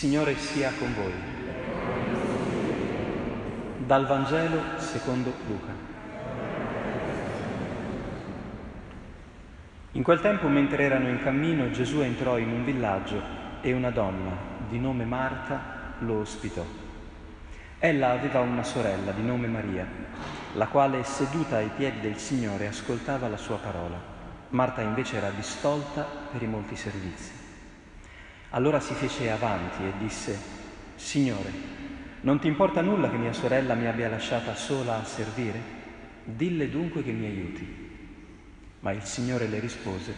Signore sia con voi. Dal Vangelo secondo Luca. In quel tempo, mentre erano in cammino, Gesù entrò in un villaggio e una donna di nome Marta lo ospitò. Ella aveva una sorella di nome Maria, la quale seduta ai piedi del Signore ascoltava la sua parola. Marta invece era distolta per i molti servizi. Allora si fece avanti e disse, Signore, non ti importa nulla che mia sorella mi abbia lasciata sola a servire? Dille dunque che mi aiuti. Ma il Signore le rispose,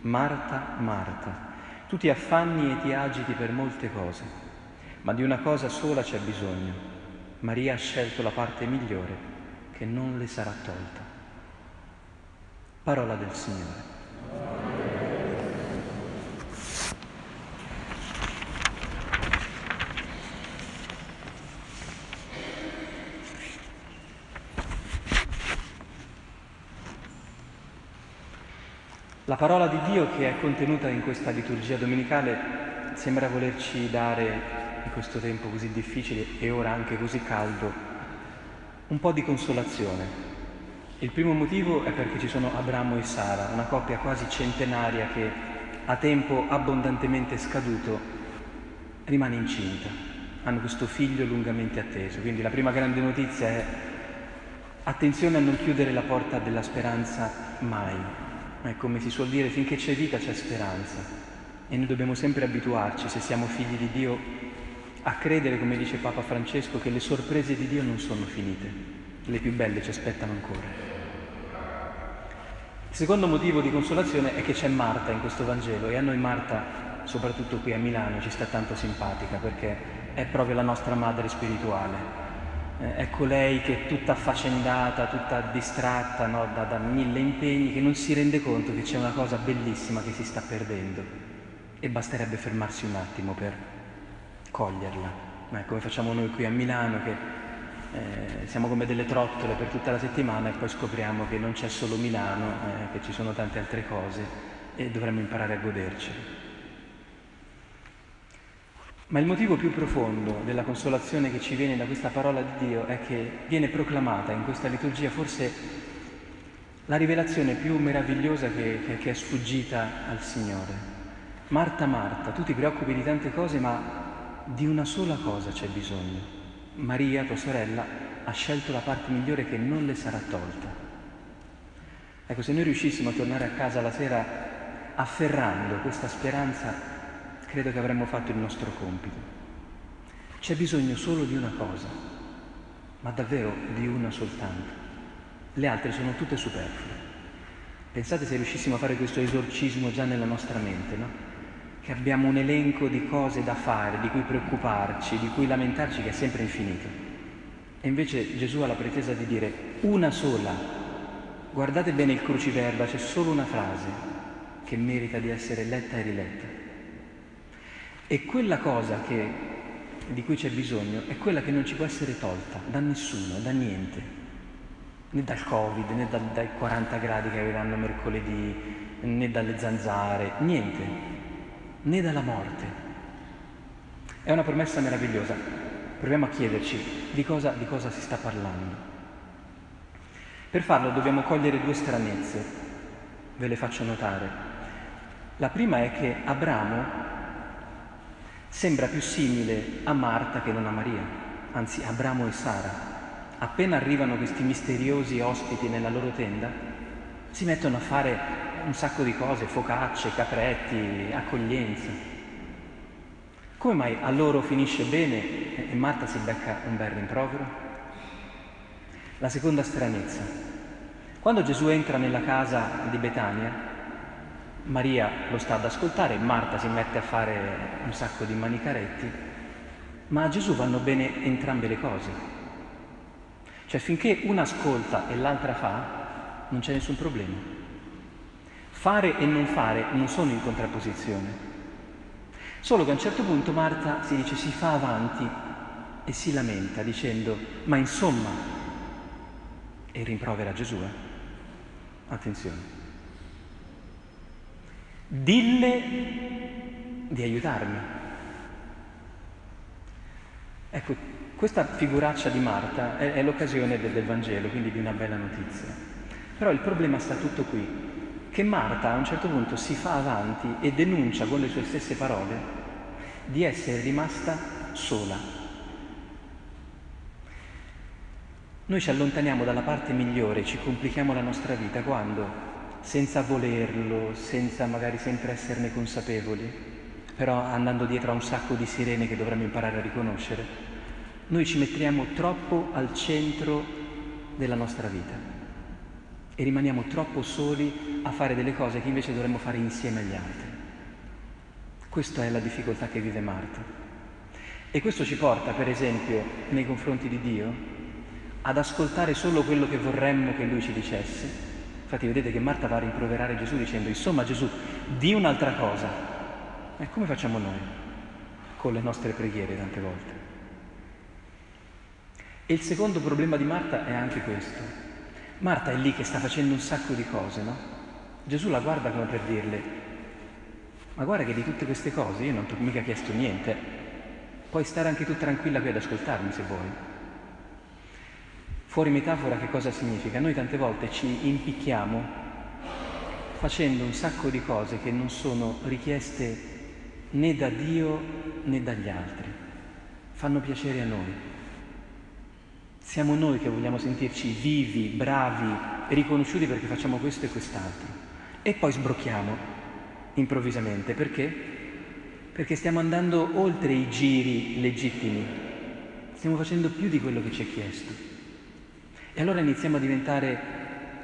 Marta, Marta, tu ti affanni e ti agiti per molte cose, ma di una cosa sola c'è bisogno. Maria ha scelto la parte migliore che non le sarà tolta. Parola del Signore. La parola di Dio che è contenuta in questa liturgia domenicale sembra volerci dare, in questo tempo così difficile e ora anche così caldo, un po' di consolazione. Il primo motivo è perché ci sono Abramo e Sara, una coppia quasi centenaria che a tempo abbondantemente scaduto rimane incinta. Hanno questo figlio lungamente atteso. Quindi la prima grande notizia è attenzione a non chiudere la porta della speranza mai, ma è come si suol dire, finché c'è vita c'è speranza. E noi dobbiamo sempre abituarci, se siamo figli di Dio, a credere, come dice Papa Francesco, che le sorprese di Dio non sono finite, le più belle ci aspettano ancora. Il secondo motivo di consolazione è che c'è Marta in questo Vangelo e a noi Marta, soprattutto qui a Milano, ci sta tanto simpatica perché è proprio la nostra madre spirituale eh, ecco lei che è tutta affaccendata, tutta distratta no? da, da mille impegni, che non si rende conto che c'è una cosa bellissima che si sta perdendo e basterebbe fermarsi un attimo per coglierla, eh, come facciamo noi qui a Milano che eh, siamo come delle trottole per tutta la settimana e poi scopriamo che non c'è solo Milano, eh, che ci sono tante altre cose e dovremmo imparare a godercele. Ma il motivo più profondo della consolazione che ci viene da questa parola di Dio è che viene proclamata in questa liturgia forse la rivelazione più meravigliosa che, che, che, è sfuggita al Signore. Marta, Marta, tu ti preoccupi di tante cose, ma di una sola cosa c'è bisogno. Maria, tua sorella, ha scelto la parte migliore che non le sarà tolta. Ecco, se noi riuscissimo a tornare a casa la sera afferrando questa speranza credo che avremmo fatto il nostro compito. C'è bisogno solo di una cosa, ma davvero di una soltanto. Le altre sono tutte superflue. Pensate se riuscissimo a fare questo esorcismo già nella nostra mente, no? Che abbiamo un elenco di cose da fare, di cui preoccuparci, di cui lamentarci che è sempre infinito. E invece Gesù ha la pretesa di dire una sola. Guardate bene il cruciverba, c'è solo una frase che merita di essere letta e riletta. E quella cosa che, di cui c'è bisogno è quella che non ci può essere tolta da nessuno, da niente, né dal Covid, né da, dai 40 gradi che avranno mercoledì, né dalle zanzare, niente, né dalla morte. È una promessa meravigliosa. Proviamo a chiederci di cosa, di cosa si sta parlando. Per farlo dobbiamo cogliere due stranezze, ve le faccio notare. La prima è che Abramo Sembra più simile a Marta che non a Maria, anzi Abramo e Sara. Appena arrivano questi misteriosi ospiti nella loro tenda, si mettono a fare un sacco di cose, focacce, capretti, accoglienza. Come mai a loro finisce bene e Marta si becca un bel rimprovero? La seconda stranezza. Quando Gesù entra nella casa di Betania, Maria lo sta ad ascoltare, Marta si mette a fare un sacco di manicaretti, ma a Gesù vanno bene entrambe le cose. Cioè finché una ascolta e l'altra fa, non c'è nessun problema. Fare e non fare non sono in contrapposizione. Solo che a un certo punto Marta si dice si fa avanti e si lamenta dicendo ma insomma, e rimprovera Gesù. Eh? Attenzione. Dille di aiutarmi. Ecco, questa figuraccia di Marta è, è l'occasione del, del Vangelo, quindi di una bella notizia. Però il problema sta tutto qui, che Marta a un certo punto si fa avanti e denuncia con le sue stesse parole di essere rimasta sola. Noi ci allontaniamo dalla parte migliore, ci complichiamo la nostra vita quando, senza volerlo, senza magari sempre esserne consapevoli, però andando dietro a un sacco di sirene che dovremmo imparare a riconoscere, noi ci mettiamo troppo al centro della nostra vita e rimaniamo troppo soli a fare delle cose che invece dovremmo fare insieme agli altri. Questa è la difficoltà che vive Marta. E questo ci porta, per esempio, nei confronti di Dio, ad ascoltare solo quello che vorremmo che Lui ci dicesse. Infatti vedete che Marta va a rimproverare Gesù dicendo, insomma Gesù, di un'altra cosa. E come facciamo noi? Con le nostre preghiere tante volte. E il secondo problema di Marta è anche questo. Marta è lì che sta facendo un sacco di cose, no? Gesù la guarda come per dirle, ma guarda che di tutte queste cose io non ti ho mica chiesto niente, puoi stare anche tu tranquilla qui ad ascoltarmi se vuoi. Fuori metafora che cosa significa? Noi tante volte ci impicchiamo facendo un sacco di cose che non sono richieste né da Dio né dagli altri, fanno piacere a noi. Siamo noi che vogliamo sentirci vivi, bravi, riconosciuti perché facciamo questo e quest'altro. E poi sbrocchiamo improvvisamente. Perché? Perché stiamo andando oltre i giri legittimi. Stiamo facendo più di quello che ci è chiesto. E allora iniziamo a diventare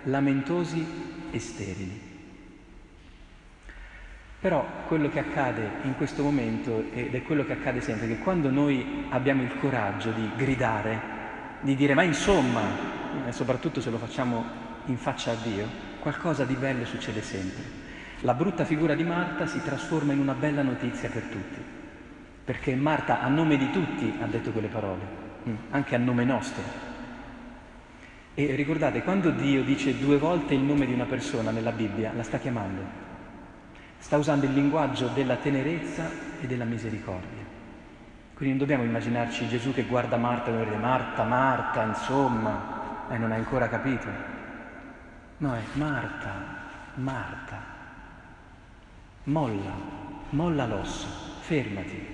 lamentosi e sterili. Però quello che accade in questo momento, ed è quello che accade sempre, che quando noi abbiamo il coraggio di gridare, di dire ma insomma, soprattutto se lo facciamo in faccia a Dio, qualcosa di bello succede sempre. La brutta figura di Marta si trasforma in una bella notizia per tutti, perché Marta a nome di tutti ha detto quelle parole, mm, anche a nome nostro. E ricordate, quando Dio dice due volte il nome di una persona nella Bibbia, la sta chiamando. Sta usando il linguaggio della tenerezza e della misericordia. Quindi non dobbiamo immaginarci Gesù che guarda Marta e dice Marta, Marta, insomma, e non hai ancora capito. No, è Marta, Marta. Molla, molla l'osso, fermati.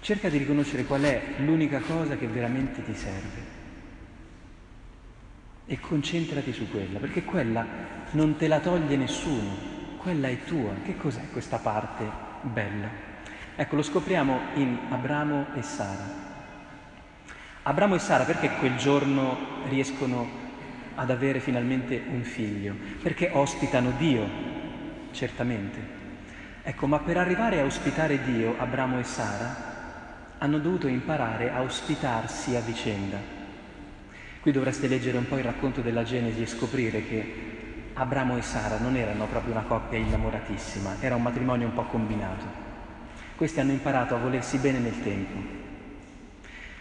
Cerca di riconoscere qual è l'unica cosa che veramente ti serve e concentrati su quella, perché quella non te la toglie nessuno, quella è tua. Che cos'è questa parte bella? Ecco, lo scopriamo in Abramo e Sara. Abramo e Sara perché quel giorno riescono ad avere finalmente un figlio? Perché ospitano Dio, certamente. Ecco, ma per arrivare a ospitare Dio, Abramo e Sara hanno dovuto imparare a ospitarsi a vicenda. Qui dovreste leggere un po' il racconto della Genesi e scoprire che Abramo e Sara non erano proprio una coppia innamoratissima, era un matrimonio un po' combinato. Questi hanno imparato a volersi bene nel tempo.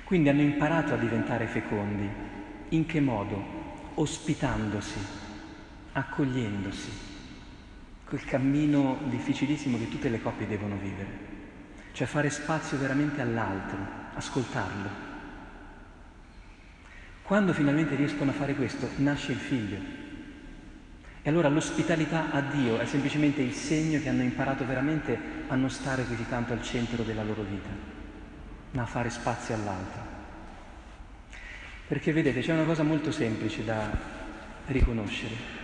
Quindi hanno imparato a diventare fecondi. In che modo? Ospitandosi, accogliendosi. Quel cammino difficilissimo che tutte le coppie devono vivere. Cioè fare spazio veramente all'altro, ascoltarlo. Quando finalmente riescono a fare questo, nasce il figlio. E allora l'ospitalità a Dio è semplicemente il segno che hanno imparato veramente a non stare così tanto al centro della loro vita, ma a fare spazio all'altro. Perché vedete, c'è una cosa molto semplice da riconoscere.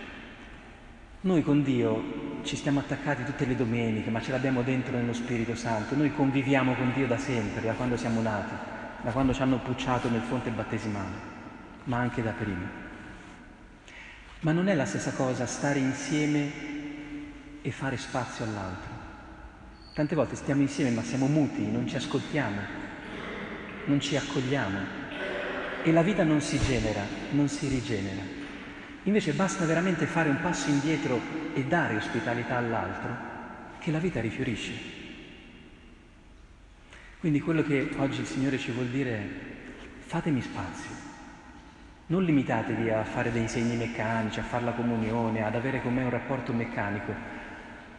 Noi con Dio ci stiamo attaccati tutte le domeniche, ma ce l'abbiamo dentro nello Spirito Santo. Noi conviviamo con Dio da sempre, da quando siamo nati, da quando ci hanno pucciato nel fonte battesimale, ma anche da prima. Ma non è la stessa cosa stare insieme e fare spazio all'altro. Tante volte stiamo insieme ma siamo muti, non ci ascoltiamo, non ci accogliamo e la vita non si genera, non si rigenera. Invece basta veramente fare un passo indietro e dare ospitalità all'altro che la vita rifiorisce. Quindi quello che oggi il Signore ci vuol dire è fatemi spazio, non limitatevi a fare dei segni meccanici, a fare la comunione, ad avere con me un rapporto meccanico.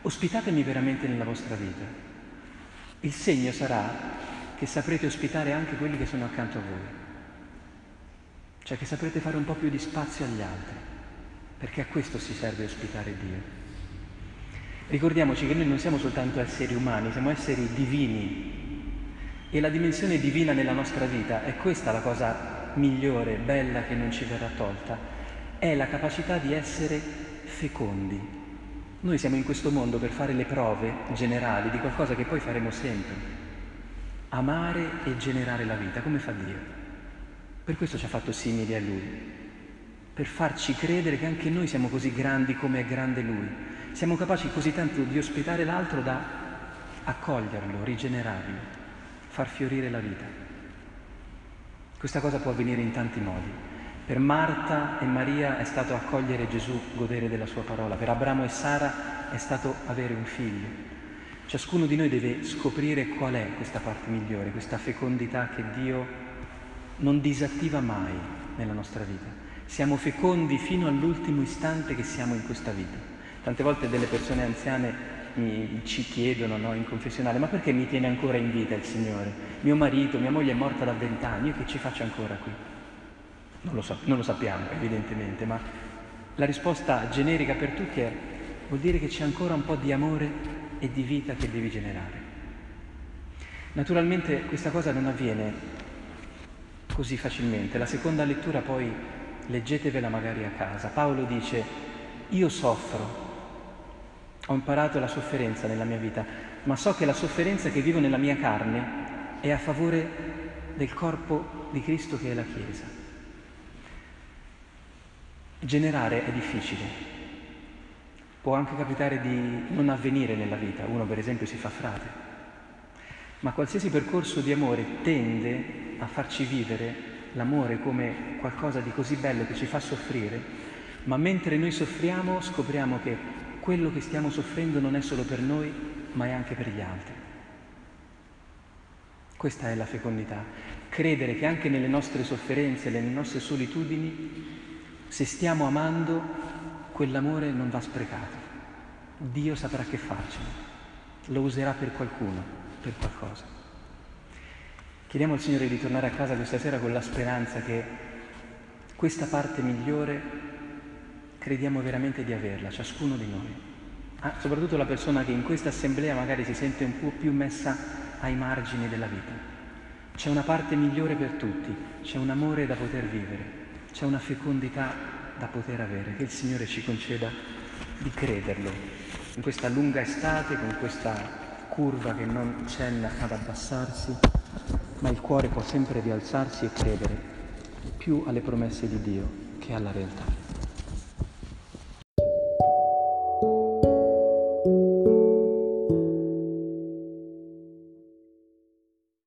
Ospitatemi veramente nella vostra vita. Il segno sarà che saprete ospitare anche quelli che sono accanto a voi. Cioè che saprete fare un po' più di spazio agli altri, perché a questo si serve ospitare Dio. Ricordiamoci che noi non siamo soltanto esseri umani, siamo esseri divini e la dimensione divina nella nostra vita è questa la cosa migliore, bella che non ci verrà tolta, è la capacità di essere fecondi. Noi siamo in questo mondo per fare le prove generali di qualcosa che poi faremo sempre amare e generare la vita, come fa Dio. Per questo ci ha fatto simili a Lui, per farci credere che anche noi siamo così grandi come è grande Lui. Siamo capaci così tanto di ospitare l'altro da accoglierlo, rigenerarlo, far fiorire la vita. Questa cosa può avvenire in tanti modi. Per Marta e Maria è stato accogliere Gesù, godere della sua parola. Per Abramo e Sara è stato avere un figlio. Ciascuno di noi deve scoprire qual è questa parte migliore, questa fecondità che Dio non disattiva mai nella nostra vita. Siamo fecondi fino all'ultimo istante che siamo in questa vita. Tante volte delle persone anziane mi, ci chiedono no, in confessionale, ma perché mi tiene ancora in vita il Signore? Mio marito, mia moglie è morta da vent'anni, io che ci faccio ancora qui? Non lo, so, non lo sappiamo evidentemente, ma la risposta generica per tutti è vuol dire che c'è ancora un po' di amore e di vita che devi generare. Naturalmente questa cosa non avviene così facilmente. La seconda lettura poi leggetevela magari a casa. Paolo dice, io soffro, ho imparato la sofferenza nella mia vita, ma so che la sofferenza che vivo nella mia carne è a favore del corpo di Cristo che è la Chiesa. Generare è difficile, Può anche capitare di non avvenire nella vita, uno per esempio si fa frate, ma qualsiasi percorso di amore tende a farci vivere l'amore come qualcosa di così bello che ci fa soffrire, ma mentre noi soffriamo scopriamo che quello che stiamo soffrendo non è solo per noi, ma è anche per gli altri. Questa è la fecondità, credere che anche nelle nostre sofferenze, nelle nostre solitudini, se stiamo amando, quell'amore non va sprecato. Dio saprà che farcene, lo userà per qualcuno, per qualcosa. Chiediamo al Signore di tornare a casa questa sera con la speranza che questa parte migliore crediamo veramente di averla, ciascuno di noi. Ah, soprattutto la persona che in questa assemblea magari si sente un po' più messa ai margini della vita. C'è una parte migliore per tutti, c'è un amore da poter vivere, c'è una fecondità da poter avere, che il Signore ci conceda di crederlo in questa lunga estate, con questa curva che non cenna ad abbassarsi, ma il cuore può sempre rialzarsi e credere più alle promesse di Dio che alla realtà.